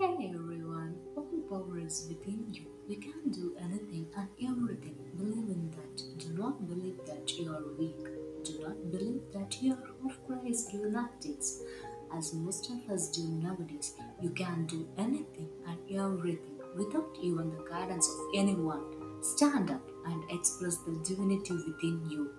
Hey everyone, all power is within you. You can do anything and everything. Believe in that. Do not believe that you are weak. Do not believe that you are you lack lunatics. As most of us do nowadays, you can do anything and everything without even the guidance of anyone. Stand up and express the divinity within you.